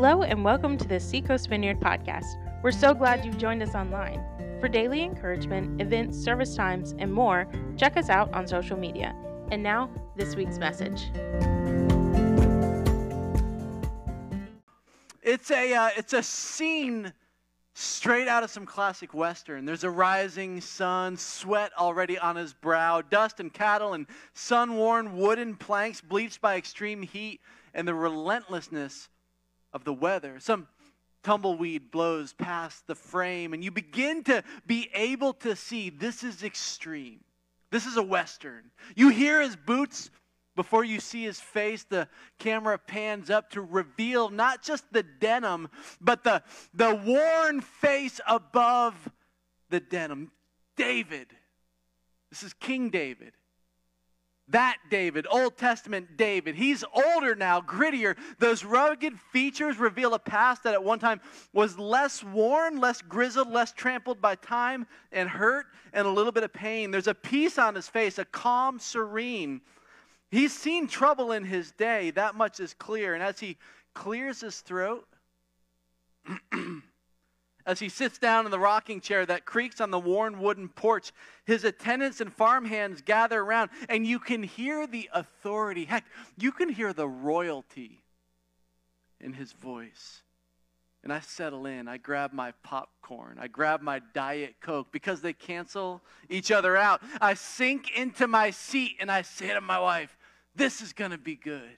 Hello, and welcome to the Seacoast Vineyard podcast. We're so glad you've joined us online. For daily encouragement, events, service times, and more, check us out on social media. And now, this week's message. It's a uh, it's a scene straight out of some classic western. There's a rising sun, sweat already on his brow, dust and cattle and sun-worn wooden planks bleached by extreme heat and the relentlessness of the weather. Some tumbleweed blows past the frame, and you begin to be able to see this is extreme. This is a Western. You hear his boots before you see his face. The camera pans up to reveal not just the denim, but the, the worn face above the denim. David. This is King David. That David, Old Testament David, he's older now, grittier. Those rugged features reveal a past that at one time was less worn, less grizzled, less trampled by time and hurt and a little bit of pain. There's a peace on his face, a calm, serene. He's seen trouble in his day, that much is clear. And as he clears his throat, as he sits down in the rocking chair that creaks on the worn wooden porch. His attendants and farmhands gather around, and you can hear the authority. Heck, you can hear the royalty in his voice. And I settle in. I grab my popcorn. I grab my Diet Coke because they cancel each other out. I sink into my seat and I say to my wife, This is going to be good.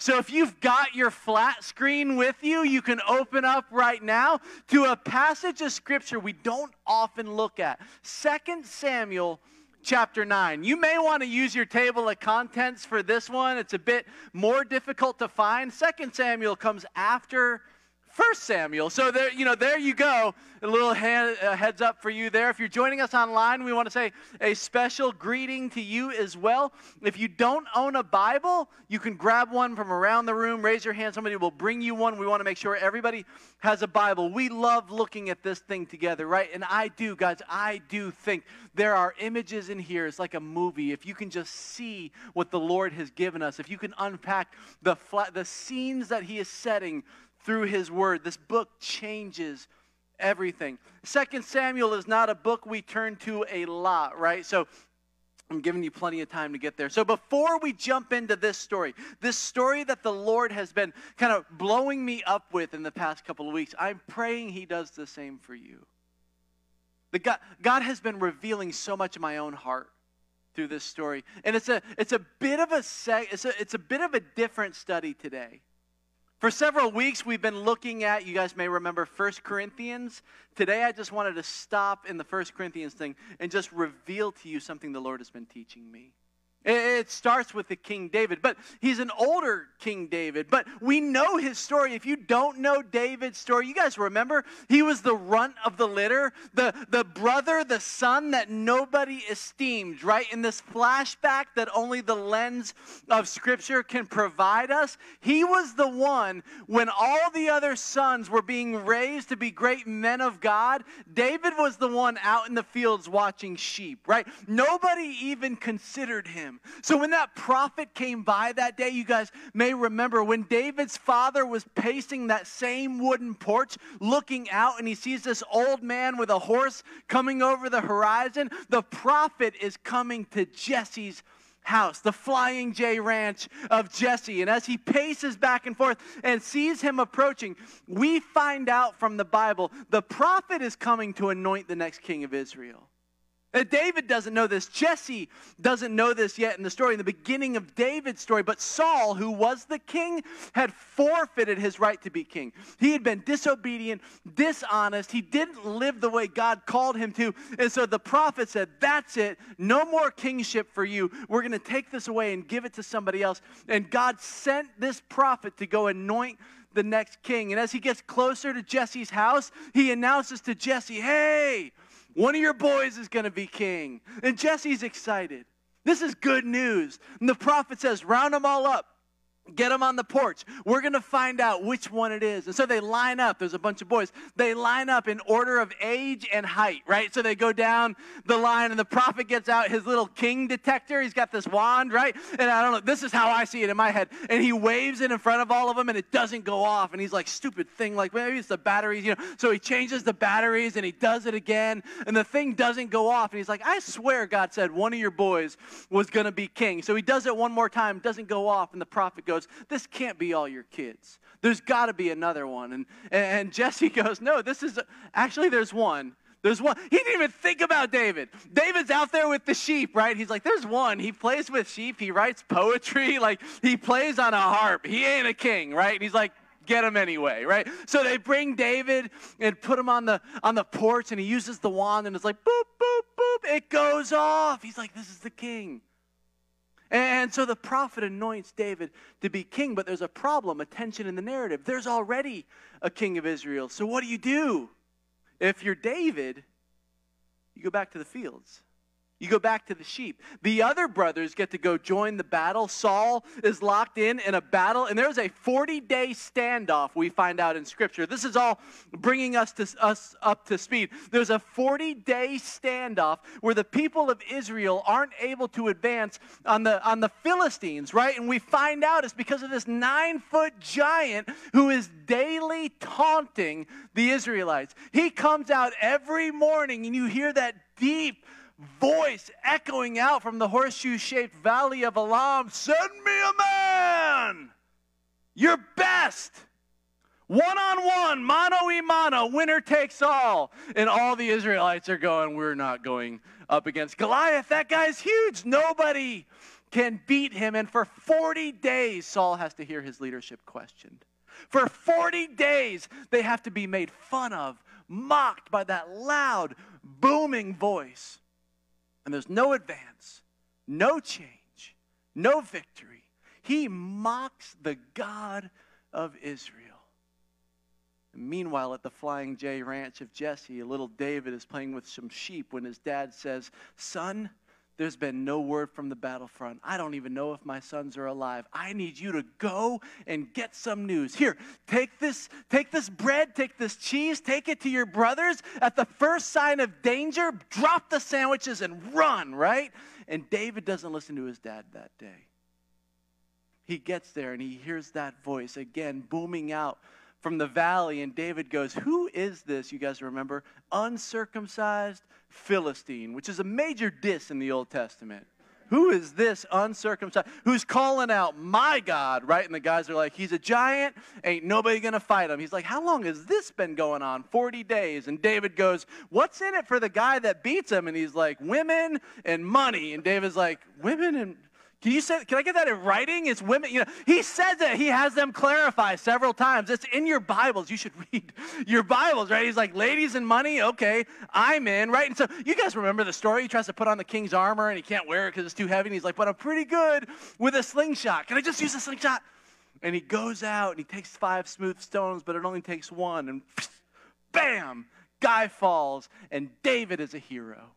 So if you've got your flat screen with you, you can open up right now to a passage of scripture we don't often look at. 2 Samuel chapter 9. You may want to use your table of contents for this one. It's a bit more difficult to find. 2 Samuel comes after First Samuel. So there, you know, there you go. A little hand, heads up for you there. If you're joining us online, we want to say a special greeting to you as well. If you don't own a Bible, you can grab one from around the room. Raise your hand. Somebody will bring you one. We want to make sure everybody has a Bible. We love looking at this thing together, right? And I do, guys. I do think there are images in here. It's like a movie. If you can just see what the Lord has given us, if you can unpack the flat, the scenes that He is setting through his word. This book changes everything. Second Samuel is not a book we turn to a lot, right? So I'm giving you plenty of time to get there. So before we jump into this story, this story that the Lord has been kind of blowing me up with in the past couple of weeks, I'm praying he does the same for you. The God, God has been revealing so much of my own heart through this story. And it's a it's a bit of a it's a it's a bit of a different study today. For several weeks, we've been looking at, you guys may remember, First Corinthians. Today, I just wanted to stop in the First Corinthians thing and just reveal to you something the Lord has been teaching me. It starts with the King David, but he's an older King David. But we know his story. If you don't know David's story, you guys remember he was the runt of the litter, the, the brother, the son that nobody esteemed, right? In this flashback that only the lens of Scripture can provide us, he was the one when all the other sons were being raised to be great men of God. David was the one out in the fields watching sheep, right? Nobody even considered him him. So when that prophet came by that day, you guys may remember when David's father was pacing that same wooden porch, looking out, and he sees this old man with a horse coming over the horizon. The prophet is coming to Jesse's house, the Flying J Ranch of Jesse. And as he paces back and forth and sees him approaching, we find out from the Bible the prophet is coming to anoint the next king of Israel. Uh, David doesn't know this. Jesse doesn't know this yet in the story, in the beginning of David's story. But Saul, who was the king, had forfeited his right to be king. He had been disobedient, dishonest. He didn't live the way God called him to. And so the prophet said, That's it. No more kingship for you. We're going to take this away and give it to somebody else. And God sent this prophet to go anoint the next king. And as he gets closer to Jesse's house, he announces to Jesse, Hey, one of your boys is going to be king. And Jesse's excited. This is good news. And the prophet says, Round them all up. Get them on the porch. We're going to find out which one it is. And so they line up. There's a bunch of boys. They line up in order of age and height, right? So they go down the line, and the prophet gets out his little king detector. He's got this wand, right? And I don't know. This is how I see it in my head. And he waves it in front of all of them, and it doesn't go off. And he's like, stupid thing. Like, maybe it's the batteries, you know. So he changes the batteries, and he does it again, and the thing doesn't go off. And he's like, I swear God said one of your boys was going to be king. So he does it one more time, doesn't go off, and the prophet goes, This can't be all your kids. There's got to be another one. And, and Jesse goes, No, this is actually, there's one. There's one. He didn't even think about David. David's out there with the sheep, right? He's like, there's one. He plays with sheep. He writes poetry. Like, he plays on a harp. He ain't a king, right? And he's like, get him anyway, right? So they bring David and put him on the on the porch, and he uses the wand, and it's like boop, boop, boop. It goes off. He's like, this is the king. And so the prophet anoints David to be king, but there's a problem, a tension in the narrative. There's already a king of Israel. So what do you do? If you're David, you go back to the fields. You go back to the sheep. The other brothers get to go join the battle. Saul is locked in in a battle, and there's a 40 day standoff we find out in Scripture. This is all bringing us, to, us up to speed. There's a 40 day standoff where the people of Israel aren't able to advance on the, on the Philistines, right? And we find out it's because of this nine foot giant who is daily taunting the Israelites. He comes out every morning, and you hear that deep, voice echoing out from the horseshoe shaped valley of Elah Send me a man! Your best! One on one, mano y mano, winner takes all. And all the Israelites are going, We're not going up against Goliath. That guy's huge. Nobody can beat him. And for 40 days, Saul has to hear his leadership questioned. For 40 days, they have to be made fun of, mocked by that loud, booming voice. And there's no advance, no change, no victory. He mocks the God of Israel. And meanwhile, at the Flying J Ranch of Jesse, a little David is playing with some sheep when his dad says, Son, there's been no word from the battlefront. I don't even know if my sons are alive. I need you to go and get some news. Here, take this, take this bread, take this cheese, take it to your brothers. At the first sign of danger, drop the sandwiches and run, right? And David doesn't listen to his dad that day. He gets there and he hears that voice again booming out from the valley, and David goes, Who is this? You guys remember? Uncircumcised Philistine, which is a major diss in the Old Testament. Who is this uncircumcised? Who's calling out, my God, right? And the guys are like, he's a giant, ain't nobody gonna fight him. He's like, how long has this been going on? 40 days. And David goes, what's in it for the guy that beats him? And he's like, women and money. And David's like, women and can you say, can I get that in writing? It's women, you know, he says that He has them clarify several times. It's in your Bibles. You should read your Bibles, right? He's like, ladies and money, okay, I'm in, right? And so you guys remember the story. He tries to put on the king's armor and he can't wear it because it's too heavy. And he's like, but I'm pretty good with a slingshot. Can I just use a slingshot? And he goes out and he takes five smooth stones, but it only takes one. And bam, guy falls. And David is a hero.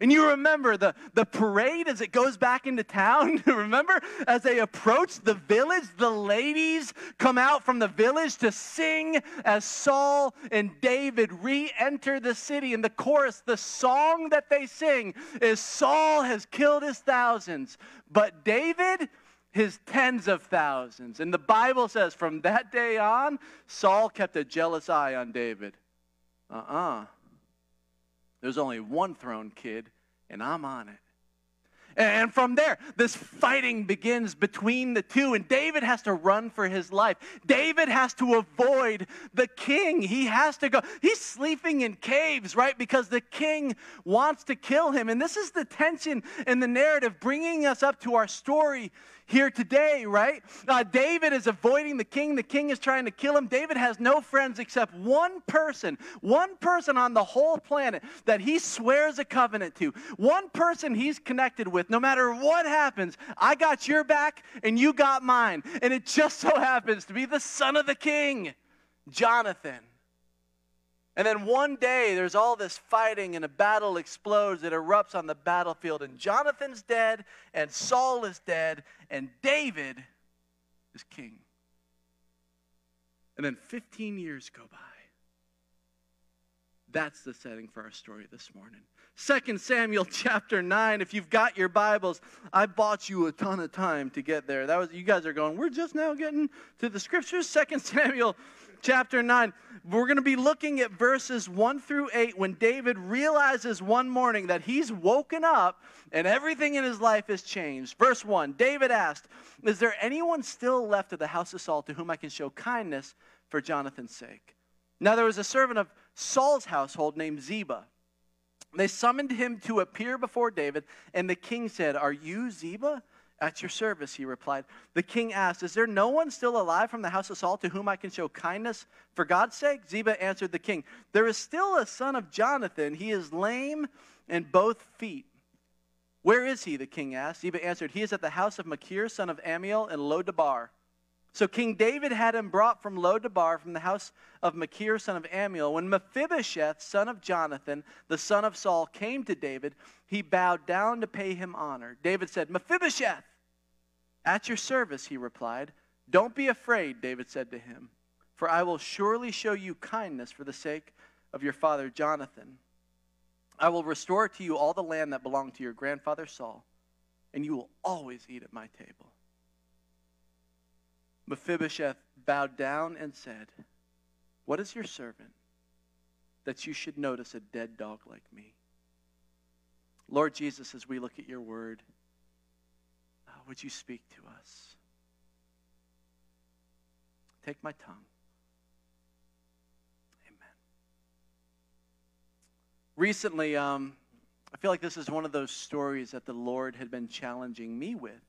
And you remember the, the parade as it goes back into town? remember? As they approach the village, the ladies come out from the village to sing as Saul and David re enter the city. And the chorus, the song that they sing is Saul has killed his thousands, but David his tens of thousands. And the Bible says from that day on, Saul kept a jealous eye on David. Uh uh-uh. uh there's only one throne, kid, and I'm on it. And from there, this fighting begins between the two, and David has to run for his life. David has to avoid the king. He has to go. He's sleeping in caves, right? Because the king wants to kill him. And this is the tension in the narrative, bringing us up to our story here today, right? Uh, David is avoiding the king. The king is trying to kill him. David has no friends except one person, one person on the whole planet that he swears a covenant to, one person he's connected with. No matter what happens, I got your back and you got mine. And it just so happens to be the son of the king, Jonathan. And then one day, there's all this fighting, and a battle explodes. It erupts on the battlefield, and Jonathan's dead, and Saul is dead, and David is king. And then 15 years go by. That's the setting for our story this morning. 2 Samuel chapter 9. If you've got your Bibles, I bought you a ton of time to get there. That was you guys are going, we're just now getting to the scriptures. 2 Samuel chapter 9. We're going to be looking at verses 1 through 8 when David realizes one morning that he's woken up and everything in his life has changed. Verse 1 David asked, Is there anyone still left of the house of Saul to whom I can show kindness for Jonathan's sake? Now there was a servant of Saul's household named Ziba. They summoned him to appear before David, and the king said, Are you Ziba? At your service, he replied. The king asked, Is there no one still alive from the house of Saul to whom I can show kindness for God's sake? Ziba answered the king, There is still a son of Jonathan. He is lame in both feet. Where is he? The king asked. Ziba answered, He is at the house of Machir, son of Ammiel, in Lodabar. So King David had him brought from Lodabar from the house of Machir, son of Ammiel. When Mephibosheth, son of Jonathan, the son of Saul, came to David, he bowed down to pay him honor. David said, Mephibosheth, at your service, he replied. Don't be afraid, David said to him, for I will surely show you kindness for the sake of your father Jonathan. I will restore to you all the land that belonged to your grandfather Saul, and you will always eat at my table. Mephibosheth bowed down and said, What is your servant that you should notice a dead dog like me? Lord Jesus, as we look at your word, uh, would you speak to us? Take my tongue. Amen. Recently, um, I feel like this is one of those stories that the Lord had been challenging me with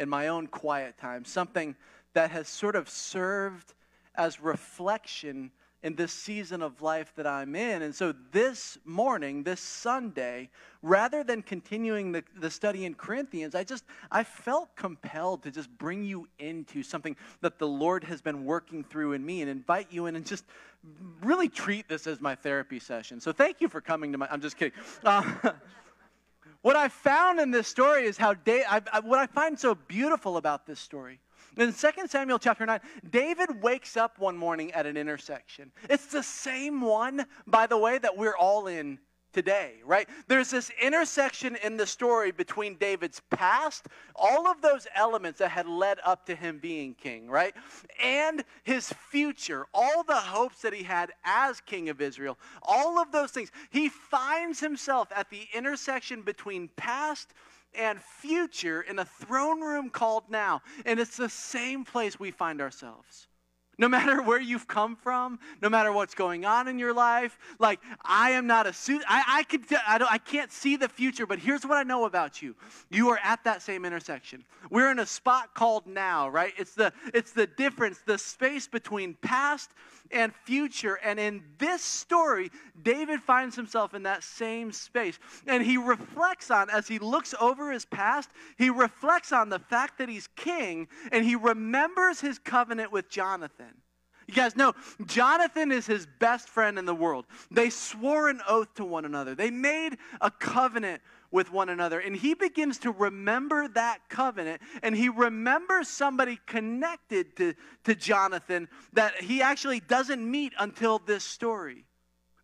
in my own quiet time, something that has sort of served as reflection in this season of life that I'm in. And so this morning, this Sunday, rather than continuing the, the study in Corinthians, I just I felt compelled to just bring you into something that the Lord has been working through in me and invite you in and just really treat this as my therapy session. So thank you for coming to my I'm just kidding. Uh, what I found in this story is how da- I, I, what I find so beautiful about this story in 2 Samuel chapter 9, David wakes up one morning at an intersection. It's the same one, by the way, that we're all in today, right? There's this intersection in the story between David's past, all of those elements that had led up to him being king, right? And his future, all the hopes that he had as king of Israel, all of those things. He finds himself at the intersection between past and future in a throne room called now. And it's the same place we find ourselves. No matter where you've come from, no matter what's going on in your life, like I am not a suit. I, I can I, don't, I can't see the future, but here's what I know about you: you are at that same intersection. We're in a spot called now, right? It's the it's the difference, the space between past and future. And in this story, David finds himself in that same space. And he reflects on, as he looks over his past, he reflects on the fact that he's king and he remembers his covenant with Jonathan. You guys know Jonathan is his best friend in the world. They swore an oath to one another, they made a covenant with one another. And he begins to remember that covenant, and he remembers somebody connected to, to Jonathan that he actually doesn't meet until this story.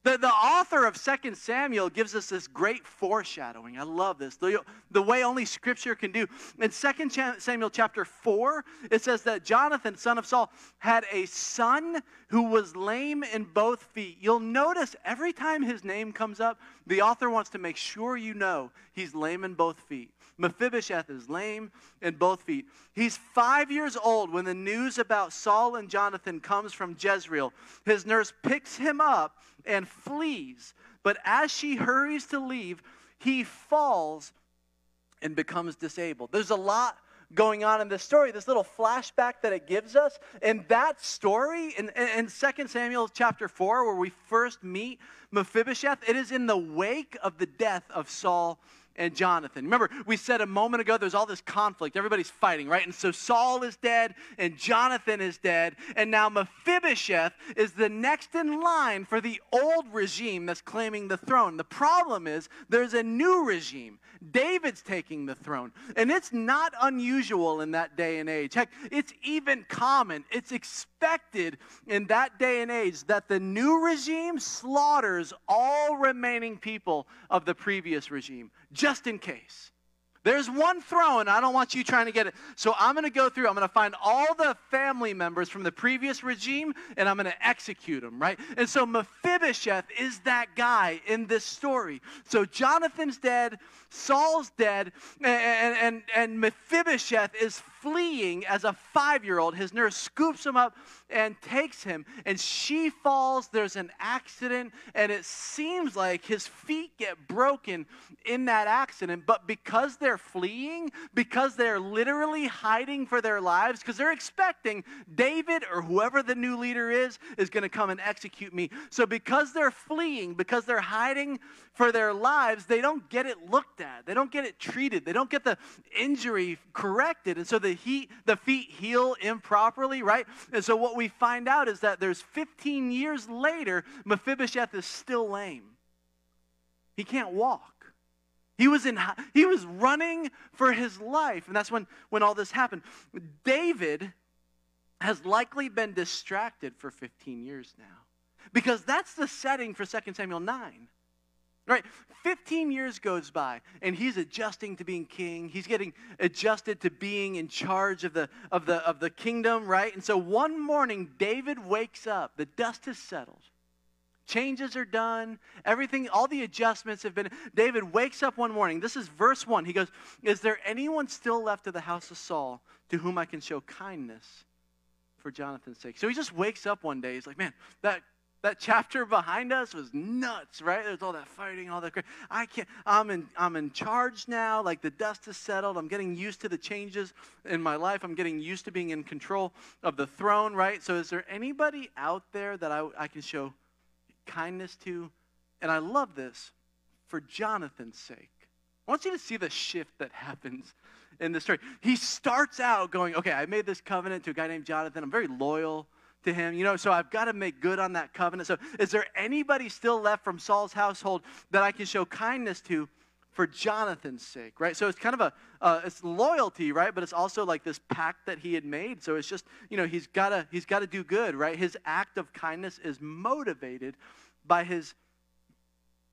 The, the author of 2 Samuel gives us this great foreshadowing. I love this. The, the way only scripture can do. In 2 Samuel chapter 4, it says that Jonathan, son of Saul, had a son who was lame in both feet. You'll notice every time his name comes up, the author wants to make sure you know he's lame in both feet. Mephibosheth is lame in both feet. He's five years old when the news about Saul and Jonathan comes from Jezreel. His nurse picks him up and flees. But as she hurries to leave, he falls and becomes disabled. There's a lot going on in this story, this little flashback that it gives us. And that story in, in 2 Samuel chapter 4, where we first meet Mephibosheth, it is in the wake of the death of Saul and Jonathan. Remember, we said a moment ago there's all this conflict. Everybody's fighting, right? And so Saul is dead and Jonathan is dead. And now Mephibosheth is the next in line for the old regime that's claiming the throne. The problem is there's a new regime. David's taking the throne. And it's not unusual in that day and age. Heck, it's even common. It's expected in that day and age that the new regime slaughters all remaining people of the previous regime just in case. There's one throne. I don't want you trying to get it. So I'm going to go through. I'm going to find all the family members from the previous regime and I'm going to execute them, right? And so Mephibosheth is that guy in this story. So Jonathan's dead, Saul's dead, and, and, and Mephibosheth is fleeing as a five year old. His nurse scoops him up and takes him, and she falls. There's an accident, and it seems like his feet get broken in that accident. But because they're fleeing, because they're literally hiding for their lives, because they're expecting David or whoever the new leader is is going to come and execute me. So because they're fleeing, because they're hiding for their lives, they don't get it looked at. They don't get it treated. They don't get the injury corrected. And so the heat, the feet heal improperly, right? And so what we find out is that there's 15 years later, Mephibosheth is still lame. He can't walk. He was in he was running for his life. And that's when, when all this happened. David has likely been distracted for 15 years now. Because that's the setting for 2 Samuel 9. Right? 15 years goes by and he's adjusting to being king. He's getting adjusted to being in charge of the, of the, of the kingdom, right? And so one morning, David wakes up. The dust has settled. Changes are done. Everything, all the adjustments have been. David wakes up one morning. This is verse 1. He goes, Is there anyone still left of the house of Saul to whom I can show kindness for Jonathan's sake? So he just wakes up one day. He's like, Man, that that chapter behind us was nuts, right? There's all that fighting, all that. I can't. I'm in. I'm in charge now. Like the dust has settled. I'm getting used to the changes in my life. I'm getting used to being in control of the throne, right? So, is there anybody out there that I, I can show kindness to? And I love this for Jonathan's sake. I want you to see the shift that happens in the story. He starts out going, "Okay, I made this covenant to a guy named Jonathan. I'm very loyal." To him. You know, so I've got to make good on that covenant. So is there anybody still left from Saul's household that I can show kindness to for Jonathan's sake, right? So it's kind of a, uh, it's loyalty, right? But it's also like this pact that he had made. So it's just, you know, he's got to, he's got to do good, right? His act of kindness is motivated by his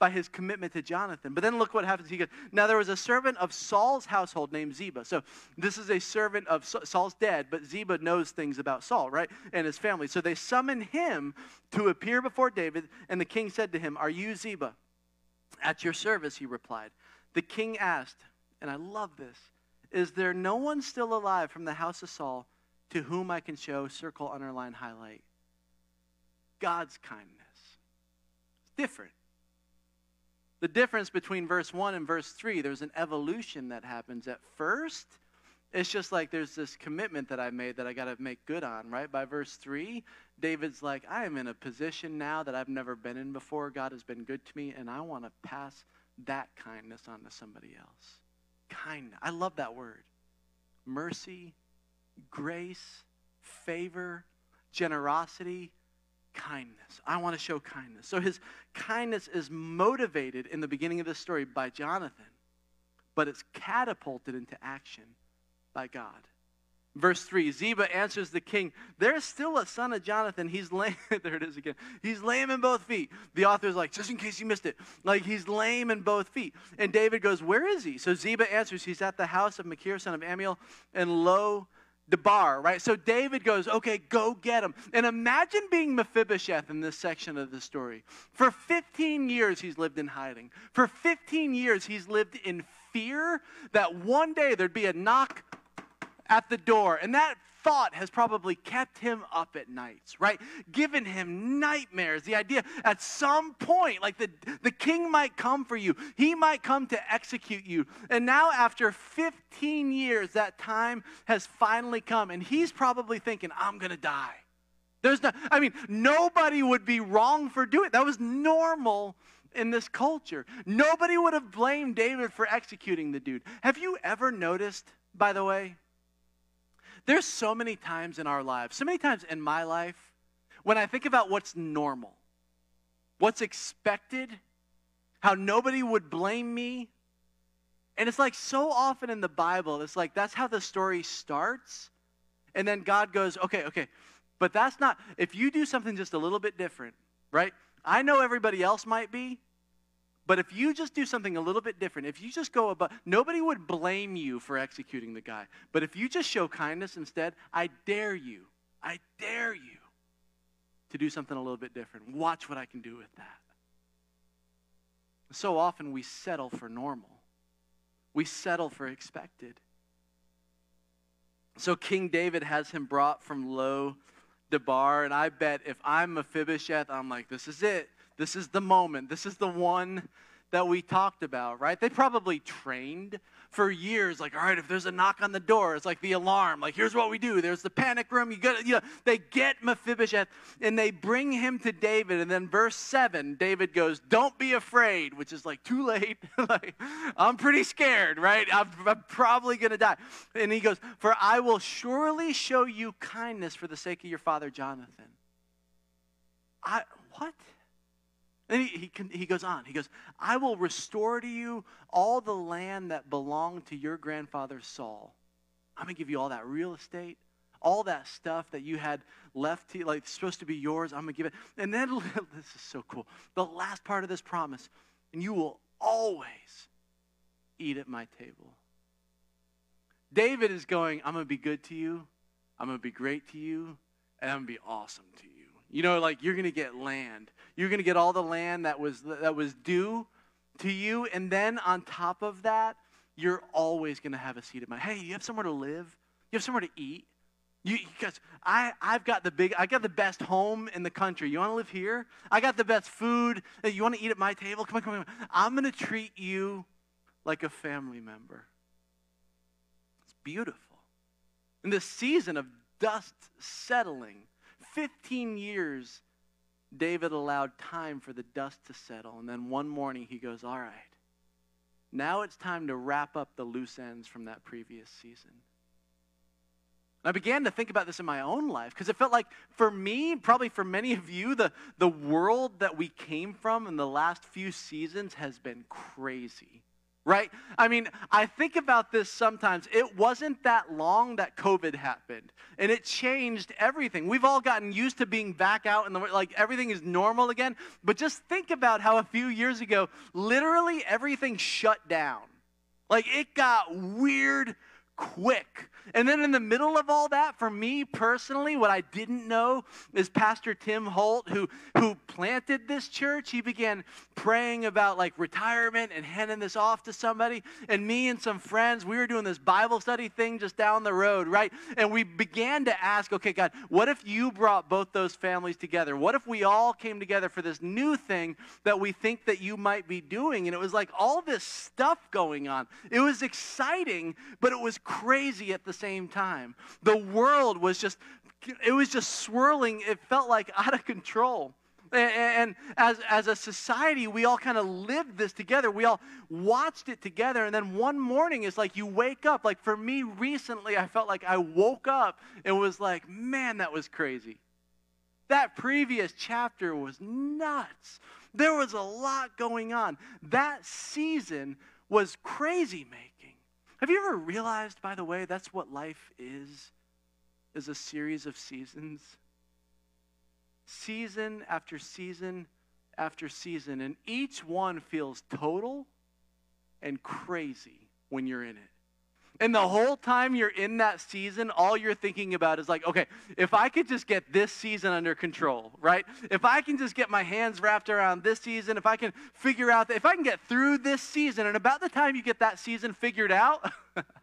by his commitment to Jonathan. But then look what happens. He goes, Now there was a servant of Saul's household named Ziba. So this is a servant of Saul's dead, but Ziba knows things about Saul, right? And his family. So they summon him to appear before David, and the king said to him, Are you Ziba? At your service, he replied. The king asked, and I love this, Is there no one still alive from the house of Saul to whom I can show, circle, underline, highlight? God's kindness. It's different. The difference between verse 1 and verse 3, there's an evolution that happens. At first, it's just like there's this commitment that I made that I got to make good on, right? By verse 3, David's like, I am in a position now that I've never been in before. God has been good to me, and I want to pass that kindness on to somebody else. Kindness. I love that word. Mercy, grace, favor, generosity, kindness. I want to show kindness. So his kindness is motivated in the beginning of the story by Jonathan, but it's catapulted into action by God. Verse 3 Ziba answers the king, There's still a son of Jonathan. He's lame. there it is again. He's lame in both feet. The author is like, just in case you missed it, like he's lame in both feet. And David goes, Where is he? So Ziba answers, He's at the house of Machir, son of Ammiel, and lo, Debar, right? So David goes, okay, go get him. And imagine being Mephibosheth in this section of the story. For 15 years, he's lived in hiding. For 15 years, he's lived in fear that one day there'd be a knock at the door. And that thought has probably kept him up at nights, right? Given him nightmares. The idea at some point, like the, the king might come for you, he might come to execute you. And now, after 15 years, that time has finally come. And he's probably thinking, I'm going to die. There's no, I mean, nobody would be wrong for doing it. That was normal in this culture. Nobody would have blamed David for executing the dude. Have you ever noticed, by the way? There's so many times in our lives, so many times in my life, when I think about what's normal, what's expected, how nobody would blame me. And it's like so often in the Bible, it's like that's how the story starts. And then God goes, okay, okay, but that's not, if you do something just a little bit different, right? I know everybody else might be, but if you just do something a little bit different, if you just go above, nobody would blame you for executing the guy. But if you just show kindness instead, I dare you, I dare you to do something a little bit different. Watch what I can do with that. So often we settle for normal, we settle for expected. So King David has him brought from Lo Debar, and I bet if I'm Mephibosheth, I'm like, this is it. This is the moment. This is the one that we talked about, right? They probably trained for years, like, all right, if there's a knock on the door, it's like the alarm. Like, here's what we do. There's the panic room. You got, you know, they get Mephibosheth and they bring him to David. And then verse seven, David goes, "Don't be afraid," which is like too late. like, I'm pretty scared, right? I'm, I'm probably gonna die. And he goes, "For I will surely show you kindness for the sake of your father Jonathan." I what? Then he, he, he goes on. He goes, I will restore to you all the land that belonged to your grandfather Saul. I'm going to give you all that real estate, all that stuff that you had left, to, like supposed to be yours. I'm going to give it. And then, this is so cool. The last part of this promise, and you will always eat at my table. David is going, I'm going to be good to you. I'm going to be great to you. And I'm going to be awesome to you. You know, like you're going to get land. You're going to get all the land that was that was due to you, and then on top of that, you're always going to have a seat at my. Hey, you have somewhere to live. You have somewhere to eat. You, guys, I, I've got the big, I got the best home in the country. You want to live here? I got the best food. You want to eat at my table? Come on, come on. I'm going to treat you like a family member. It's beautiful. In the season of dust settling, 15 years, David allowed time for the dust to settle. And then one morning he goes, All right, now it's time to wrap up the loose ends from that previous season. I began to think about this in my own life because it felt like for me, probably for many of you, the, the world that we came from in the last few seasons has been crazy right? I mean, I think about this sometimes. It wasn't that long that COVID happened, and it changed everything. We've all gotten used to being back out in the like everything is normal again. But just think about how a few years ago, literally everything shut down. Like it got weird quick. And then in the middle of all that, for me personally, what I didn't know is Pastor Tim Holt, who, who planted this church, he began praying about like retirement and handing this off to somebody. And me and some friends, we were doing this Bible study thing just down the road, right? And we began to ask, okay, God, what if you brought both those families together? What if we all came together for this new thing that we think that you might be doing? And it was like all this stuff going on. It was exciting, but it was crazy at the same time. The world was just, it was just swirling. It felt like out of control. And, as, as a society, we all kind of lived this together. We all watched it together. And then one morning, it's like you wake up. Like for me recently, I felt like I woke up and was like, man, that was crazy. That previous chapter was nuts. There was a lot going on. That season was crazy making. Have you ever realized, by the way, that's what life is? Is a series of seasons? Season after season after season, and each one feels total and crazy when you're in it. And the whole time you're in that season, all you're thinking about is like, okay, if I could just get this season under control, right? If I can just get my hands wrapped around this season, if I can figure out that, if I can get through this season, and about the time you get that season figured out,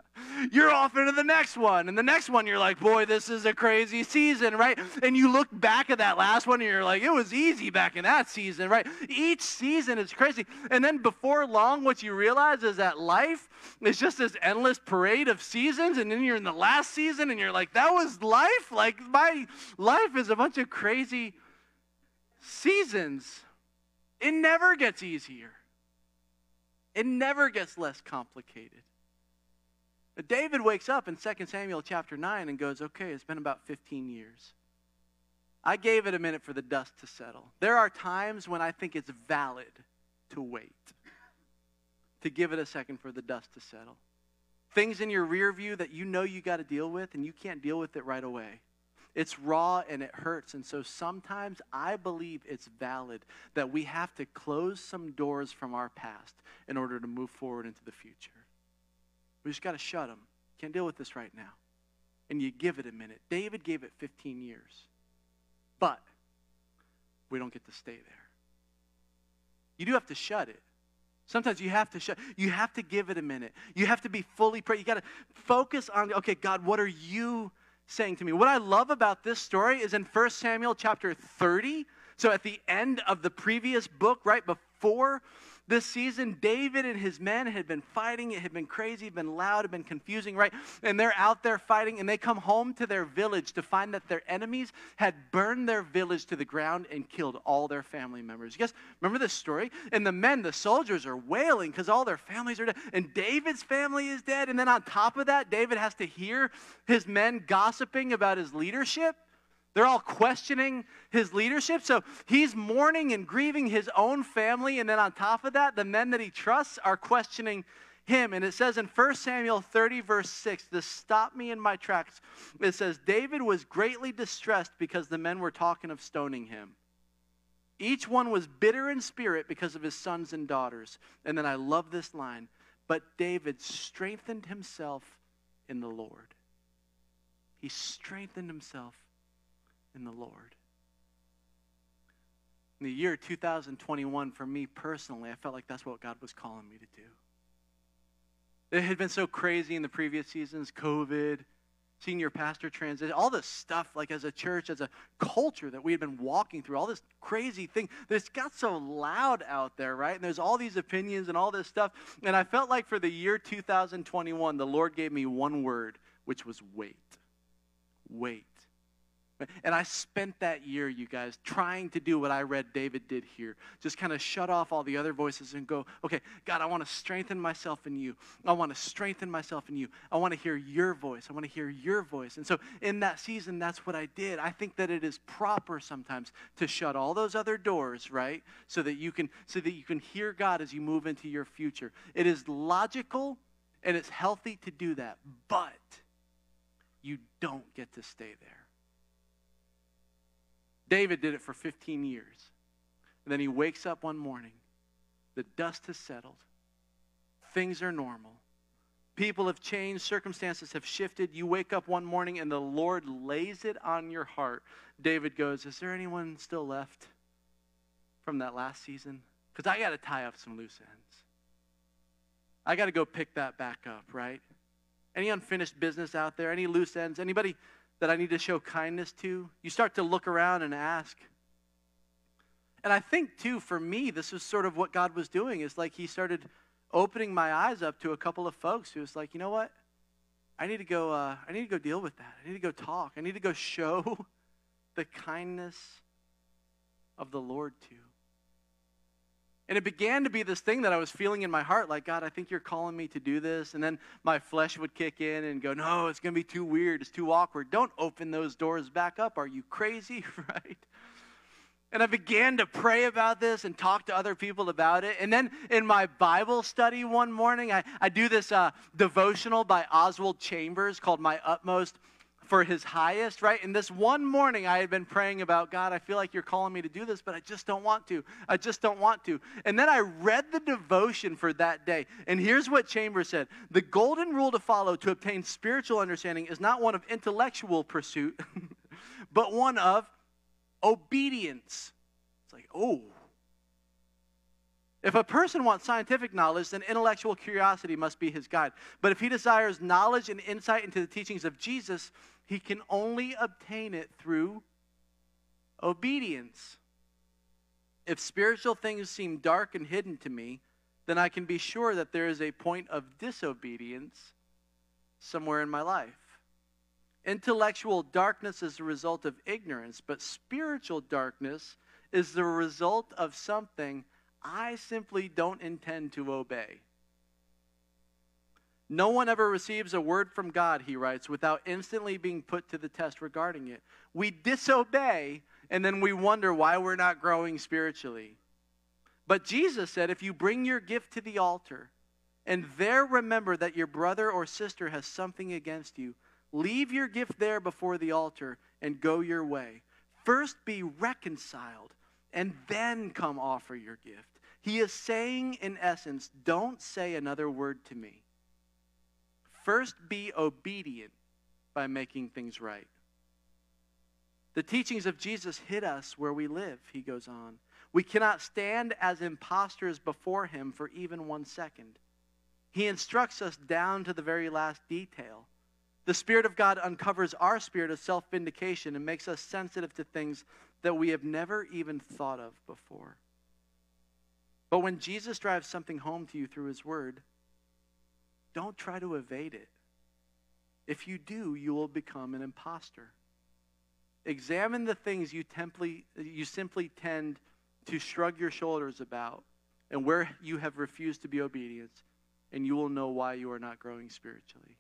you're off into the next one. And the next one, you're like, boy, this is a crazy season, right? And you look back at that last one and you're like, it was easy back in that season, right? Each season is crazy. And then before long, what you realize is that life is just this endless parade of seasons. And then you're in the last season and you're like, that was life? Like, my life is a bunch of crazy seasons. It never gets easier. It never gets less complicated. But David wakes up in 2 Samuel chapter 9 and goes, Okay, it's been about 15 years. I gave it a minute for the dust to settle. There are times when I think it's valid to wait, to give it a second for the dust to settle. Things in your rear view that you know you got to deal with and you can't deal with it right away. It's raw and it hurts. And so sometimes I believe it's valid that we have to close some doors from our past in order to move forward into the future. We just got to shut them. Can't deal with this right now. And you give it a minute. David gave it 15 years. But we don't get to stay there. You do have to shut it. Sometimes you have to shut, you have to give it a minute. You have to be fully present. You got to focus on, okay, God, what are you saying to me? What I love about this story is in 1 Samuel chapter 30. So at the end of the previous book, right before this season, David and his men had been fighting. It had been crazy, been loud, had been confusing, right? And they're out there fighting, and they come home to their village to find that their enemies had burned their village to the ground and killed all their family members. You guys remember this story? And the men, the soldiers, are wailing because all their families are dead. And David's family is dead. And then on top of that, David has to hear his men gossiping about his leadership. They're all questioning his leadership. So he's mourning and grieving his own family. And then on top of that, the men that he trusts are questioning him. And it says in 1 Samuel 30, verse 6, this stopped me in my tracks. It says, David was greatly distressed because the men were talking of stoning him. Each one was bitter in spirit because of his sons and daughters. And then I love this line, but David strengthened himself in the Lord. He strengthened himself in the Lord. In the year 2021, for me personally, I felt like that's what God was calling me to do. It had been so crazy in the previous seasons COVID, senior pastor transition, all this stuff, like as a church, as a culture that we had been walking through, all this crazy thing. This got so loud out there, right? And there's all these opinions and all this stuff. And I felt like for the year 2021, the Lord gave me one word, which was wait. Wait. And I spent that year, you guys, trying to do what I read David did here. Just kind of shut off all the other voices and go, okay, God, I want to strengthen myself in you. I want to strengthen myself in you. I want to hear your voice. I want to hear your voice. And so in that season, that's what I did. I think that it is proper sometimes to shut all those other doors, right? So that you can so that you can hear God as you move into your future. It is logical and it's healthy to do that, but you don't get to stay there. David did it for 15 years. And then he wakes up one morning. The dust has settled. Things are normal. People have changed. Circumstances have shifted. You wake up one morning and the Lord lays it on your heart. David goes, Is there anyone still left from that last season? Because I got to tie up some loose ends. I got to go pick that back up, right? Any unfinished business out there? Any loose ends? Anybody that I need to show kindness to, you start to look around and ask. And I think, too, for me, this was sort of what God was doing is like He started opening my eyes up to a couple of folks who was like, you know what? I need to go, uh, I need to go deal with that. I need to go talk. I need to go show the kindness of the Lord to. And it began to be this thing that I was feeling in my heart like, God, I think you're calling me to do this. And then my flesh would kick in and go, No, it's going to be too weird. It's too awkward. Don't open those doors back up. Are you crazy? right? And I began to pray about this and talk to other people about it. And then in my Bible study one morning, I, I do this uh, devotional by Oswald Chambers called My Utmost for his highest, right? And this one morning I had been praying about, God, I feel like you're calling me to do this, but I just don't want to. I just don't want to. And then I read the devotion for that day. And here's what Chambers said The golden rule to follow to obtain spiritual understanding is not one of intellectual pursuit, but one of obedience. It's like, oh, if a person wants scientific knowledge, then intellectual curiosity must be his guide. But if he desires knowledge and insight into the teachings of Jesus, he can only obtain it through obedience. If spiritual things seem dark and hidden to me, then I can be sure that there is a point of disobedience somewhere in my life. Intellectual darkness is a result of ignorance, but spiritual darkness is the result of something I simply don't intend to obey. No one ever receives a word from God, he writes, without instantly being put to the test regarding it. We disobey, and then we wonder why we're not growing spiritually. But Jesus said, if you bring your gift to the altar, and there remember that your brother or sister has something against you, leave your gift there before the altar and go your way. First be reconciled, and then come offer your gift. He is saying, in essence, don't say another word to me. First be obedient by making things right. The teachings of Jesus hit us where we live, he goes on. We cannot stand as impostors before him for even one second. He instructs us down to the very last detail. The Spirit of God uncovers our spirit of self vindication and makes us sensitive to things that we have never even thought of before. But when Jesus drives something home to you through his word, don't try to evade it. If you do, you will become an impostor. Examine the things you, temply, you simply tend to shrug your shoulders about and where you have refused to be obedient, and you will know why you are not growing spiritually.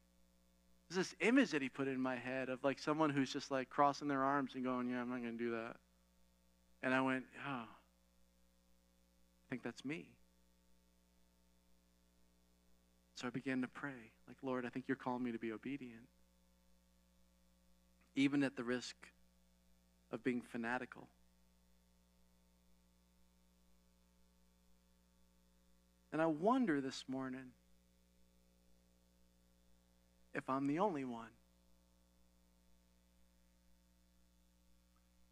There's this image that he put in my head of like someone who's just like crossing their arms and going, Yeah, I'm not going to do that. And I went, Oh, think that's me. So I began to pray, like, Lord, I think you're calling me to be obedient, even at the risk of being fanatical. And I wonder this morning if I'm the only one.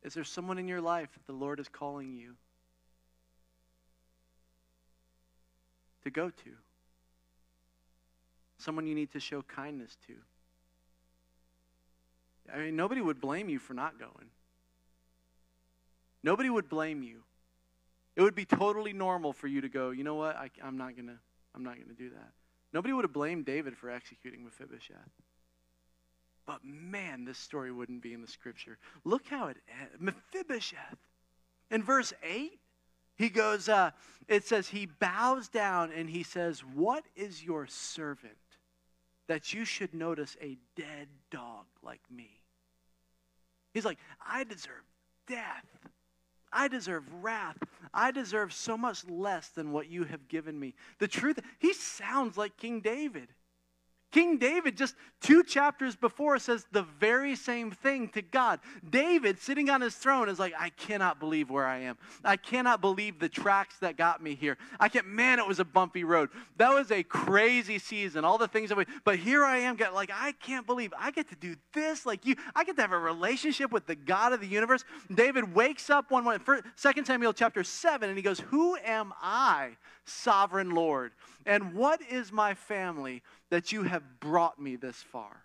Is there someone in your life that the Lord is calling you to go to? Someone you need to show kindness to? I mean, nobody would blame you for not going. Nobody would blame you. It would be totally normal for you to go, you know what, I, am not going to I'm not going to do that. Nobody would have blamed David for executing Mephibosheth. But man, this story wouldn't be in the scripture. Look how it. Mephibosheth. In verse 8, he goes, uh, it says, he bows down and he says, What is your servant that you should notice a dead dog like me? He's like, I deserve death. I deserve wrath. I deserve so much less than what you have given me. The truth, he sounds like King David. King David, just two chapters before, says the very same thing to God. David, sitting on his throne, is like, I cannot believe where I am. I cannot believe the tracks that got me here. I can't, man, it was a bumpy road. That was a crazy season, all the things that we, but here I am, like, I can't believe I get to do this like you. I get to have a relationship with the God of the universe. David wakes up one morning, 2 Samuel chapter 7, and he goes, Who am I, sovereign Lord? And what is my family? That you have brought me this far.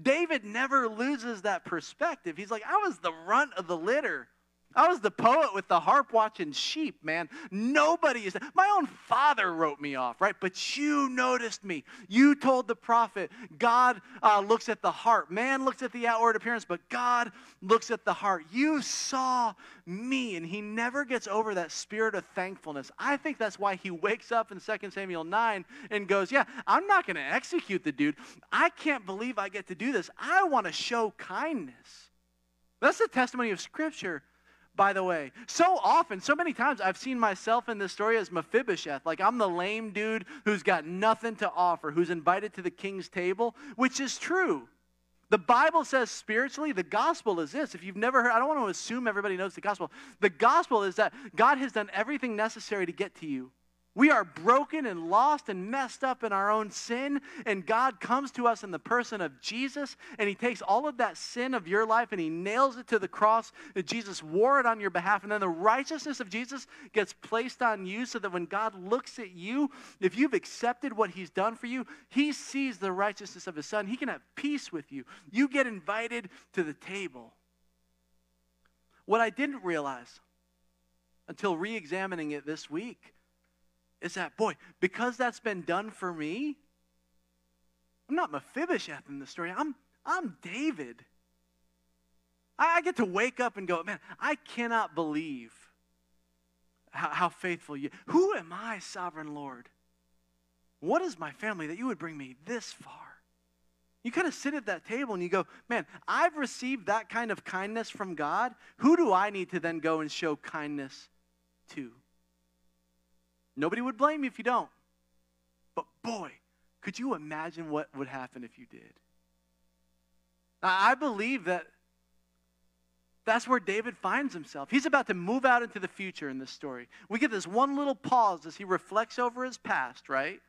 David never loses that perspective. He's like, I was the runt of the litter. I was the poet with the harp watching sheep, man. Nobody is. My own father wrote me off, right? But you noticed me. You told the prophet, God uh, looks at the heart. Man looks at the outward appearance, but God looks at the heart. You saw me, and he never gets over that spirit of thankfulness. I think that's why he wakes up in 2 Samuel 9 and goes, Yeah, I'm not going to execute the dude. I can't believe I get to do this. I want to show kindness. That's the testimony of Scripture by the way. So often, so many times, I've seen myself in this story as Mephibosheth. Like I'm the lame dude who's got nothing to offer, who's invited to the king's table, which is true. The Bible says spiritually, the gospel is this. If you've never heard, I don't want to assume everybody knows the gospel. The gospel is that God has done everything necessary to get to you. We are broken and lost and messed up in our own sin, and God comes to us in the person of Jesus, and He takes all of that sin of your life and He nails it to the cross. That Jesus wore it on your behalf, and then the righteousness of Jesus gets placed on you so that when God looks at you, if you've accepted what He's done for you, He sees the righteousness of His Son. He can have peace with you. You get invited to the table. What I didn't realize until re examining it this week is that, boy, because that's been done for me, I'm not Mephibosheth in the story. I'm, I'm David. I, I get to wake up and go, man, I cannot believe how, how faithful you. Who am I, sovereign Lord? What is my family that you would bring me this far? You kind of sit at that table and you go, man, I've received that kind of kindness from God. Who do I need to then go and show kindness to? Nobody would blame you if you don't. But boy, could you imagine what would happen if you did? I believe that that's where David finds himself. He's about to move out into the future in this story. We get this one little pause as he reflects over his past, right?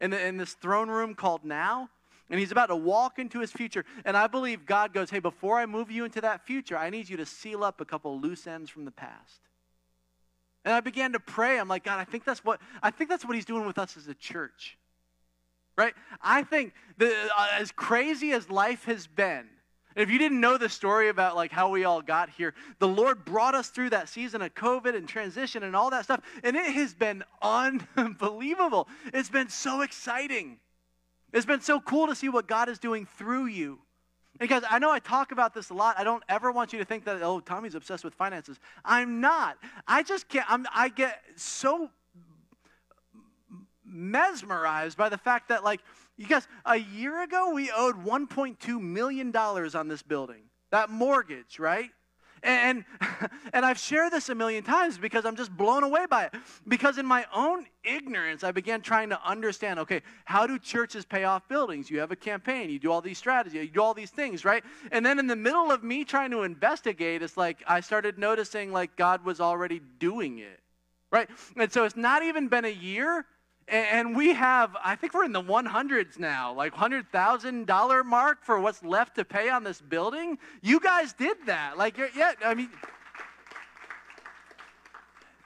In, the, in this throne room called now. And he's about to walk into his future. And I believe God goes, hey, before I move you into that future, I need you to seal up a couple loose ends from the past. And I began to pray. I'm like, God, I think that's what I think that's what he's doing with us as a church. Right? I think that uh, as crazy as life has been, if you didn't know the story about like how we all got here, the Lord brought us through that season of COVID and transition and all that stuff, and it has been unbelievable. It's been so exciting. It's been so cool to see what God is doing through you. Because I know I talk about this a lot. I don't ever want you to think that, oh, Tommy's obsessed with finances. I'm not. I just can't, I'm, I get so mesmerized by the fact that, like, you guys, a year ago we owed $1.2 million on this building. That mortgage, right? And, and I've shared this a million times because I'm just blown away by it. Because in my own ignorance, I began trying to understand okay, how do churches pay off buildings? You have a campaign, you do all these strategies, you do all these things, right? And then in the middle of me trying to investigate, it's like I started noticing like God was already doing it, right? And so it's not even been a year, and we have, I think we're in the 100s now, like $100,000 mark for what's left to pay on this building. You guys did that. Like, yeah, I mean,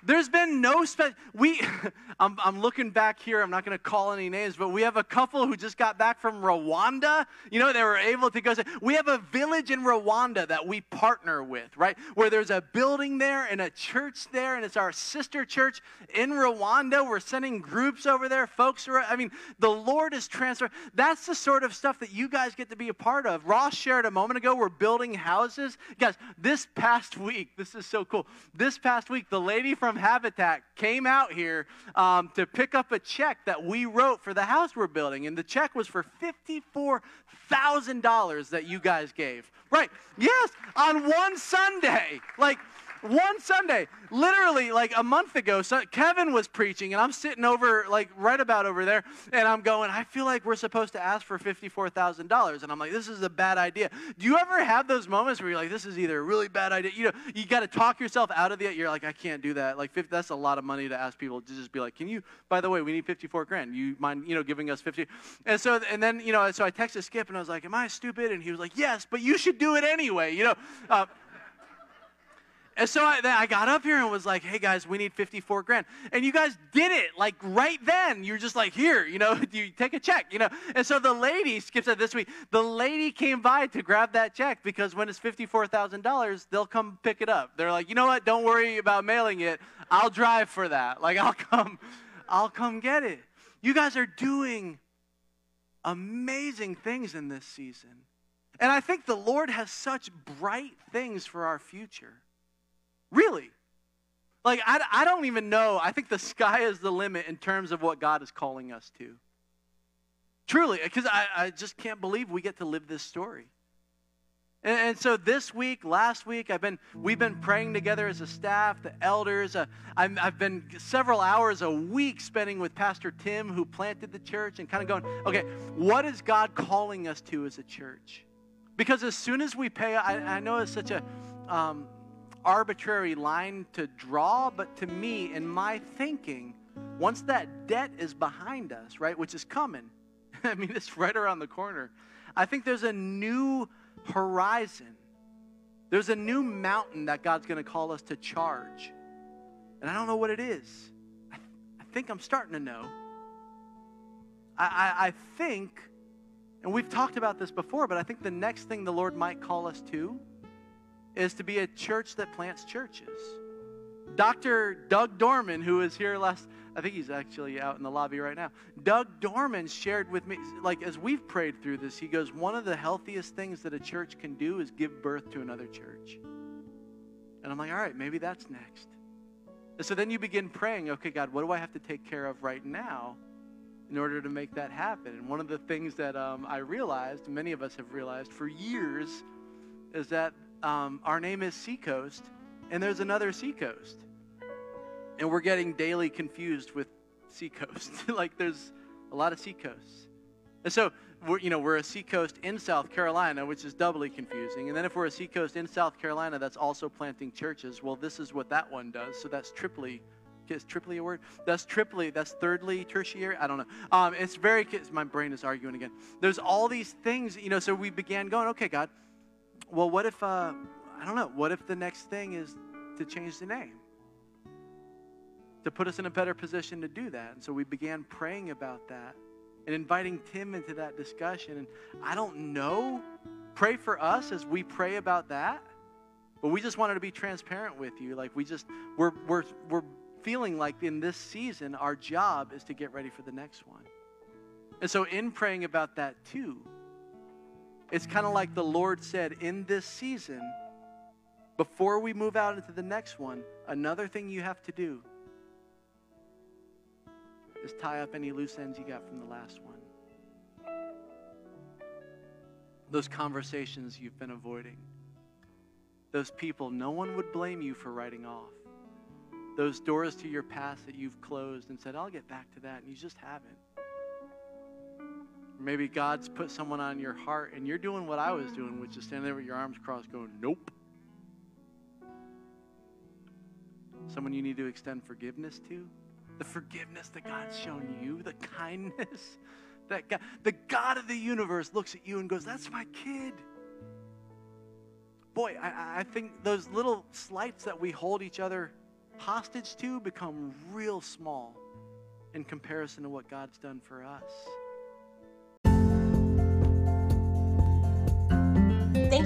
there's been no special. We, I'm, I'm looking back here. I'm not going to call any names, but we have a couple who just got back from Rwanda. You know, they were able to go. We have a village in Rwanda that we partner with, right? Where there's a building there and a church there, and it's our sister church in Rwanda. We're sending groups over there. Folks are. I mean, the Lord is transferring. That's the sort of stuff that you guys get to be a part of. Ross shared a moment ago. We're building houses, guys. This past week, this is so cool. This past week, the lady from Habitat came out here um, to pick up a check that we wrote for the house we're building. And the check was for $54,000 that you guys gave. Right. Yes, on one Sunday. Like, one Sunday, literally like a month ago, so Kevin was preaching, and I'm sitting over, like right about over there, and I'm going, I feel like we're supposed to ask for $54,000. And I'm like, this is a bad idea. Do you ever have those moments where you're like, this is either a really bad idea? You know, you got to talk yourself out of it. You're like, I can't do that. Like, 50, that's a lot of money to ask people to just be like, can you, by the way, we need 54 grand. You mind, you know, giving us 50? And so, and then, you know, so I texted Skip, and I was like, am I stupid? And he was like, yes, but you should do it anyway, you know. Uh, and so I, I, got up here and was like, hey guys, we need 54 grand. And you guys did it like right then. You're just like, here, you know, you take a check, you know. And so the lady, Skip said this week, the lady came by to grab that check because when it's $54,000, they'll come pick it up. They're like, you know what? Don't worry about mailing it. I'll drive for that. Like, I'll come, I'll come get it. You guys are doing amazing things in this season. And I think the Lord has such bright things for our future. Really. Like, I, I don't even know. I think the sky is the limit in terms of what God is calling us to. Truly, because I, I just can't believe we get to live this story. And, and, so this week, last week, I've been we've been praying together as a staff, the elders. Uh, i have been several hours a week spending with Pastor Tim, who planted the church, and kind of going, okay, what is God calling us to as a church? Because as soon as we pay, I, I know it's such a um, arbitrary line to draw, but to me, in my thinking, once that debt is behind us, right, which is coming, I mean, it's right around the corner, I think there's a new horizon. There's a new mountain that God's going to call us to charge. And I don't know what it is. I, th- I think I'm starting to know. I, I, I think, and we've talked about this before, but I think the next thing the Lord might call us to is to be a church that plants churches. Dr. Doug Dorman, who was here last, I think he's actually out in the lobby right now. Doug Dorman shared with me, like as we've prayed through this, he goes, One of the healthiest things that a church can do is give birth to another church. And I'm like, All right, maybe that's next. And so then you begin praying, okay, God, what do I have to take care of right now in order to make that happen? And one of the things that um, I realized, many of us have realized for years, is that um, our name is Seacoast, and there's another Seacoast. And we're getting daily confused with Seacoast. like there's a lot of Seacoasts. And so we're, you know, we're a seacoast in South Carolina, which is doubly confusing. And then if we're a seacoast in South Carolina that's also planting churches, well, this is what that one does. So that's triply. Is triply a word? That's triply. That's thirdly tertiary. I don't know. Um, it's very. My brain is arguing again. There's all these things, you know. So we began going. Okay, God. Well, what if? Uh, I don't know. What if the next thing is to change the name? To put us in a better position to do that. And so we began praying about that and inviting Tim into that discussion. And I don't know. Pray for us as we pray about that. But we just wanted to be transparent with you. Like we just we're we're we're feeling like in this season our job is to get ready for the next one. And so in praying about that too, it's kind of like the Lord said in this season, before we move out into the next one, another thing you have to do is tie up any loose ends you got from the last one. Those conversations you've been avoiding. Those people no one would blame you for writing off. Those doors to your past that you've closed and said, I'll get back to that, and you just haven't. Maybe God's put someone on your heart and you're doing what I was doing, which is standing there with your arms crossed going, Nope. Someone you need to extend forgiveness to the forgiveness that God's shown you, the kindness that God, the God of the universe looks at you and goes, That's my kid. Boy, I, I think those little slights that we hold each other hostage to become real small in comparison to what God's done for us.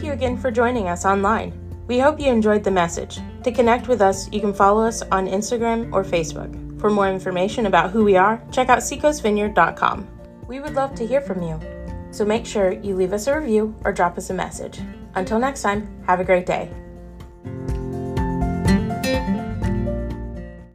Thank you again for joining us online. We hope you enjoyed the message. To connect with us, you can follow us on Instagram or Facebook. For more information about who we are, check out seacoastvineyard.com. We would love to hear from you, so make sure you leave us a review or drop us a message. Until next time, have a great day.